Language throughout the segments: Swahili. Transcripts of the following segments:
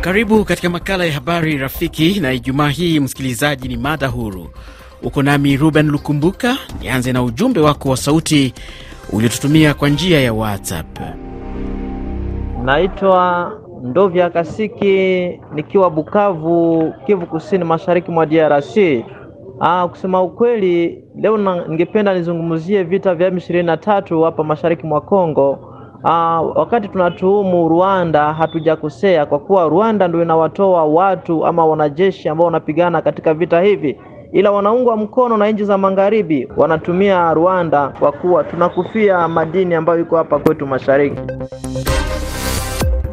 Karibu katika makala ya habari rafiki, na Ijumaa hii msikilizaji, ni mada huru. Uko nami Ruben Lukumbuka. Nianze na ujumbe wako wa sauti uliotutumia kwa njia ya WhatsApp. Naitwa Ndovya Kasiki nikiwa Bukavu, Kivu Kusini, mashariki mwa DRC. Ah, kusema ukweli leo ningependa nizungumzie vita vya M23 hapa mashariki mwa Kongo. Ah, wakati tunatuhumu Rwanda hatujakosea, kwa kuwa Rwanda ndio inawatoa watu ama wanajeshi ambao wanapigana katika vita hivi, ila wanaungwa mkono na nchi za magharibi, wanatumia Rwanda kwa kuwa tunakufia madini ambayo iko hapa kwetu mashariki.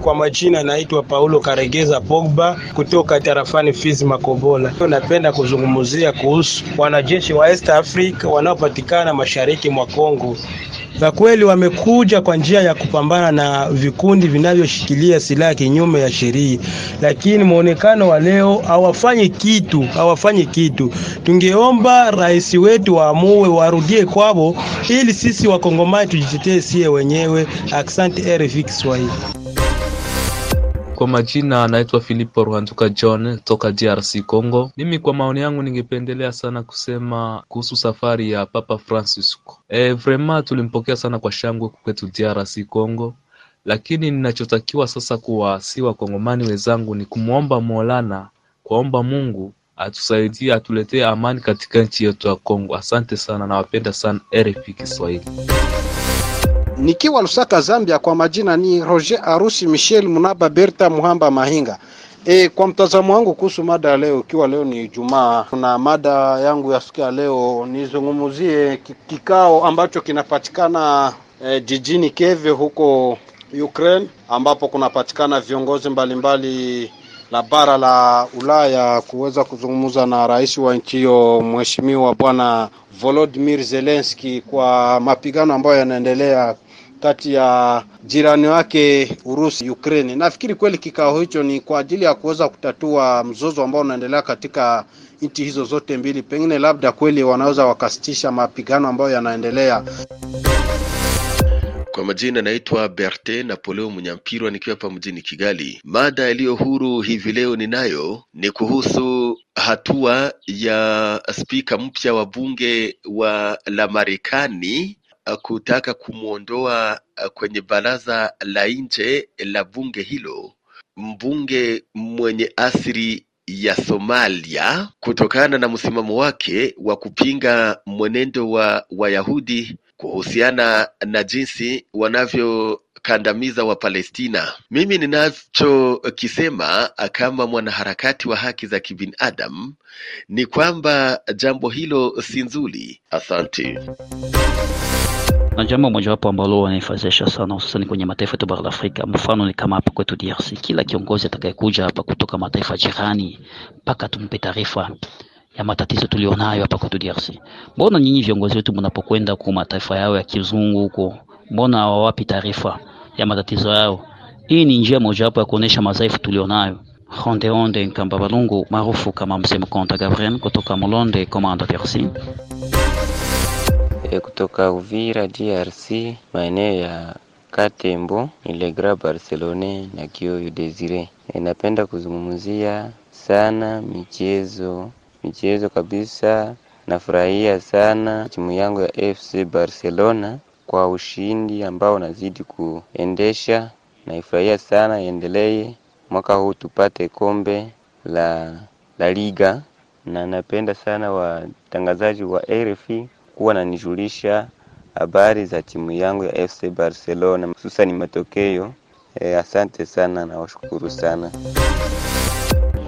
Kwa majina naitwa Paulo Karegeza Pogba kutoka tarafani Fizi Makobola. Napenda kuzungumzia kuhusu wanajeshi wa East Africa wanaopatikana mashariki mwa Kongo. Kwa kweli wamekuja kwa njia ya kupambana na vikundi vinavyoshikilia silaha kinyume ya sheria, lakini mwonekano wa leo hawafanyi kitu, hawafanyi kitu. Tungeomba rais wetu waamue, warudie kwao, ili sisi wakongomani tujitetee sie wenyewe. Asante RFI Kiswahili. Kwa majina anaitwa Filipo Ruhanduka John toka DRC Congo. Mimi kwa maoni yangu ningependelea sana kusema kuhusu safari ya Papa Francisco. E, vrema tulimpokea sana kwa shangwe kwetu DRC Congo, lakini ninachotakiwa sasa kuwasi wakongomani wenzangu ni kumwomba Molana, kuomba Mungu atusaidie, atuletee amani katika nchi yetu ya Kongo. Asante sana, nawapenda sana RFI Kiswahili. Nikiwa Lusaka, Zambia, kwa majina ni Roger Arusi Michel Munaba Berta Muhamba Mahinga. E, kwa mtazamo wangu kuhusu mada ya leo, ikiwa leo ni Ijumaa na mada yangu ya siku ya leo nizungumzie kikao ambacho kinapatikana e, jijini Kiev huko Ukraine, ambapo kunapatikana viongozi mbalimbali la bara la Ulaya kuweza kuzungumza na rais wa nchi hiyo mheshimiwa bwana Volodymyr Zelensky kwa mapigano ambayo yanaendelea kati ya jirani wake Urusi Ukraine. Nafikiri kweli kikao hicho ni kwa ajili ya kuweza kutatua mzozo ambao unaendelea katika nchi hizo zote mbili. Pengine labda kweli wanaweza wakasitisha mapigano ambayo yanaendelea. Kwa majina naitwa Berte Napoleo Munyampirwa nikiwa hapa mjini Kigali. Mada yaliyo huru hivi leo ninayo ni kuhusu hatua ya spika mpya wa bunge wa la Marekani kutaka kumwondoa kwenye baraza la nje la bunge hilo mbunge mwenye asili ya Somalia kutokana na msimamo wake wa kupinga mwenendo wa Wayahudi kuhusiana na jinsi wanavyokandamiza Wapalestina. Mimi ninachokisema kama mwanaharakati wa haki za kibinadamu ni kwamba jambo hilo si nzuri. Asante. Na jambo mojawapo ambalo wanaifadhisha sana hususani kwenye mataifa yetu bara la Afrika, mfano ni kama hapa kwetu DRC, kila kiongozi atakayekuja hapa kutoka mataifa jirani mpaka tumpe taarifa ya matatizo tulionayo hapa kwetu DRC. Mbona nyinyi viongozi wetu mnapokwenda kwa mataifa yao ya kizungu huko, mbona hawawapi taarifa ya matatizo yao? Hii ni njia mojawapo ya kuonesha madhaifu tulionayo. Ronde Onde Nkamba Balungu maarufu kama Msemo Konta Gabriel kutoka Molonde Komanda DRC. E, kutoka Uvira DRC maeneo ya Katembo Ilegra Barcelone na Kioyo Desire. E, napenda kuzungumzia sana michezo michezo kabisa. Nafurahia sana timu yangu ya FC Barcelona kwa ushindi ambao unazidi kuendesha. Naifurahia sana, iendelee mwaka huu tupate kombe la la Liga, na napenda sana watangazaji wa RFI kuwa nanijulisha habari za timu yangu ya FC Barcelona, hususani matokeo. E, asante sana na washukuru sana.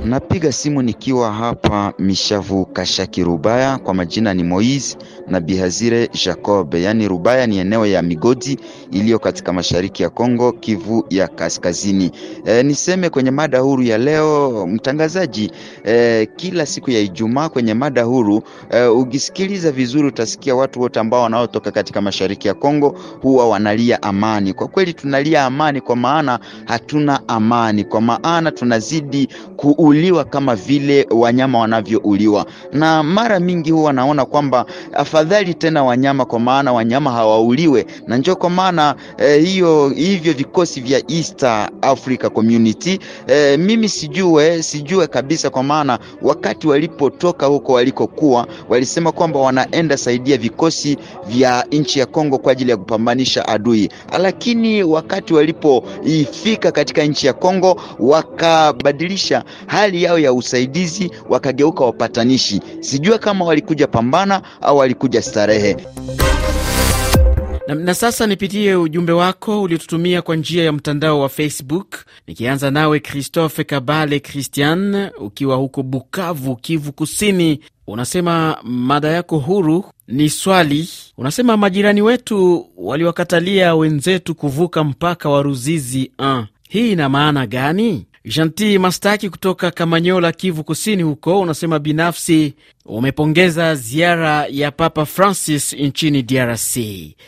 Napiga simu nikiwa hapa Mishavu Kashaki Rubaya, kwa majina ni Moise na Bihazire Jacob. Yaani Rubaya ni eneo ya migodi iliyo katika mashariki ya Kongo, Kivu ya Kaskazini. E, niseme kwenye mada huru ya leo mtangazaji, e, kila siku ya Ijumaa kwenye mada huru e, ukisikiliza vizuri utasikia watu wote ambao wanaotoka katika mashariki ya Kongo huwa wanalia amani. Kwa kweli tunalia amani kwa maana hatuna amani, kwa maana tunazidi kuuliwa kama vile wanyama wanavyouliwa, na mara mingi huwa naona kwamba afadhali tena wanyama, kwa maana wanyama hawauliwe, na njo kwa maana eh, hiyo hivyo vikosi vya East Africa Community eh, mimi sijue sijue kabisa, kwa maana wakati walipotoka huko walikokuwa walisema kwamba wanaenda saidia vikosi vya nchi ya Kongo kwa ajili ya kupambanisha adui, lakini wakati walipoifika katika nchi ya Kongo wakabadilisha hali yao ya usaidizi, wakageuka wapatanishi. Sijue kama walikuja pambana au walikuja starehe. Na, na sasa nipitie ujumbe wako uliotutumia kwa njia ya mtandao wa Facebook, nikianza nawe Christophe Kabale Christian, ukiwa huko Bukavu, Kivu Kusini. Unasema mada yako huru ni swali. Unasema majirani wetu waliwakatalia wenzetu kuvuka mpaka wa Ruzizi 1. Hii ina maana gani? Janti Mastaki kutoka Kamanyola, Kivu Kusini huko, unasema binafsi umepongeza ziara ya Papa Francis nchini DRC.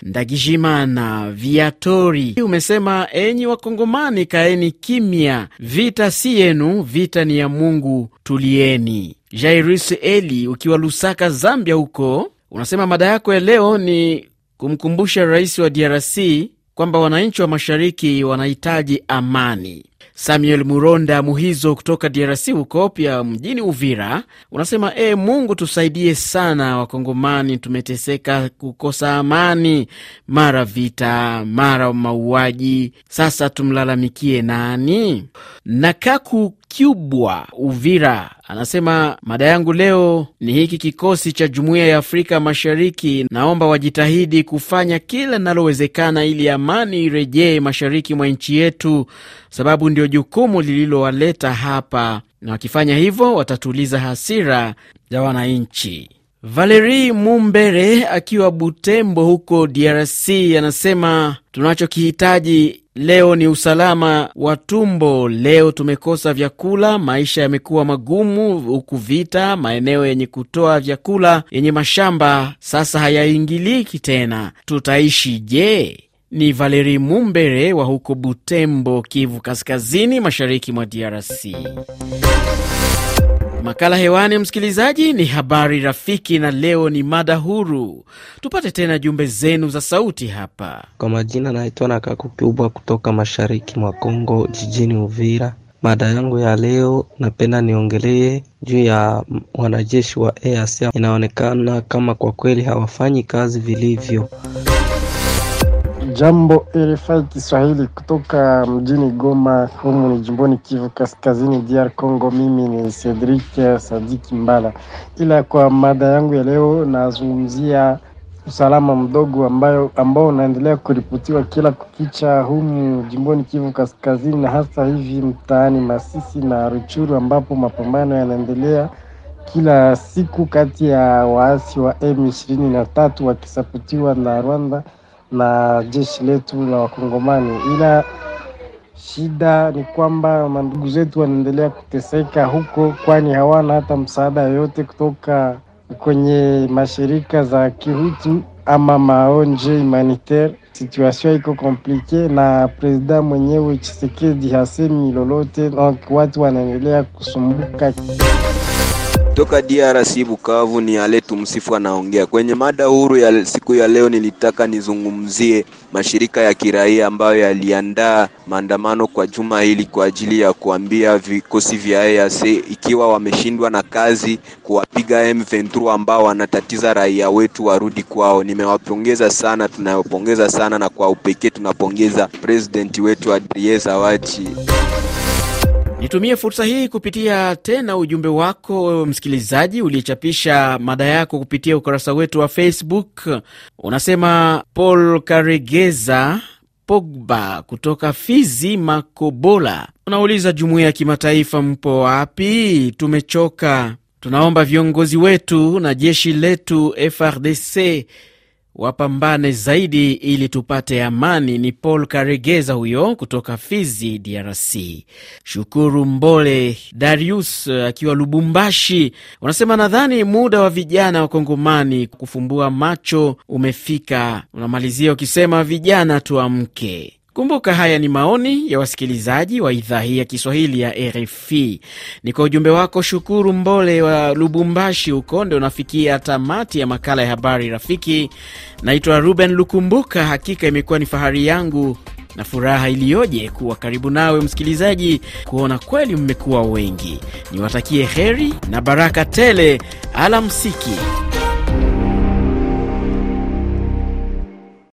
Ndagijimana Viatori umesema enyi Wakongomani, kaeni kimya, vita si yenu, vita ni ya Mungu, tulieni. Jairus Eli ukiwa Lusaka, Zambia huko, unasema mada yako ya leo ni kumkumbusha rais wa DRC kwamba wananchi wa mashariki wanahitaji amani. Samuel Muronda Muhizo kutoka DRC huko pia mjini Uvira unasema e, Mungu tusaidie sana, Wakongomani tumeteseka kukosa amani, mara vita, mara mauaji, sasa tumlalamikie nani? Nakaku Kyubwa Uvira anasema mada yangu leo ni hiki kikosi cha Jumuiya ya Afrika Mashariki, naomba wajitahidi kufanya kila linalowezekana ili amani irejee mashariki mwa nchi yetu, sababu ndio jukumu lililowaleta hapa, na wakifanya hivyo watatuliza hasira za wananchi. Valeri Mumbere akiwa Butembo huko DRC anasema tunachokihitaji leo ni usalama wa tumbo. Leo tumekosa vyakula, maisha yamekuwa magumu, huku vita maeneo yenye kutoa vyakula yenye mashamba sasa hayaingiliki tena, tutaishi je? Ni Valeri Mumbere wa huko Butembo, Kivu Kaskazini, mashariki mwa DRC. Makala hewani, msikilizaji, ni habari rafiki, na leo ni mada huru. Tupate tena jumbe zenu za sauti hapa. Kwa majina naitwa na Kakukubwa kutoka mashariki mwa Kongo, jijini Uvira. Mada yangu ya leo napenda niongelee juu ya wanajeshi wa EAC. Inaonekana kama kwa kweli hawafanyi kazi vilivyo. Jambo RFI Kiswahili kutoka mjini Goma, humu ni jimboni Kivu Kaskazini, DR Congo. Mimi ni Cedric Sadiki Mbala, ila kwa mada yangu ya leo nazungumzia usalama mdogo ambayo ambao unaendelea kuripotiwa kila kukicha humu jimboni Kivu Kaskazini, na hasa hivi mtaani Masisi na Ruchuru, ambapo mapambano yanaendelea kila siku kati ya waasi wa M23 wakisapotiwa na Rwanda na jeshi letu la Wakongomani, ila shida ni kwamba mandugu zetu wanaendelea kuteseka huko, kwani hawana hata msaada yoyote kutoka kwenye mashirika za kihutu ama maonje humanitaire. Situation iko komplike na presida mwenyewe Chisekedi hasemi lolote, donc watu wanaendelea kusumbuka. Toka DRC Bukavu ni Aletu Msifu anaongea kwenye mada huru ya siku ya leo. Nilitaka nizungumzie mashirika ya kiraia ambayo yaliandaa maandamano kwa juma hili kwa ajili ya kuambia vikosi vya EAC ikiwa wameshindwa na kazi kuwapiga M23 ambao wanatatiza raia wetu warudi kwao. Nimewapongeza sana, tunawapongeza sana na kwa upekee tunapongeza president wetu Adrie Zawachi. Nitumie fursa hii kupitia tena ujumbe wako msikilizaji, uliyechapisha mada yako kupitia ukurasa wetu wa Facebook. Unasema Paul Karegeza Pogba kutoka Fizi Makobola, unauliza jumuiya ya kimataifa, mpo wapi? Tumechoka, tunaomba viongozi wetu na jeshi letu FRDC wapambane zaidi ili tupate amani. Ni Paul Karegeza huyo kutoka Fizi, DRC. Shukuru Mbole Darius akiwa Lubumbashi unasema nadhani muda wa vijana wa Kongomani kufumbua macho umefika. Unamalizia ukisema vijana tuamke. Kumbuka haya ni maoni ya wasikilizaji wa idhaa hii ya Kiswahili ya RFI. Ni kwa ujumbe wako Shukuru Mbole wa Lubumbashi huko ndio unafikia tamati ya makala ya habari rafiki. Naitwa Ruben Lukumbuka. Hakika imekuwa ni fahari yangu na furaha iliyoje kuwa karibu nawe msikilizaji, kuona kweli mmekuwa wengi. Niwatakie heri na baraka tele. Alamsiki.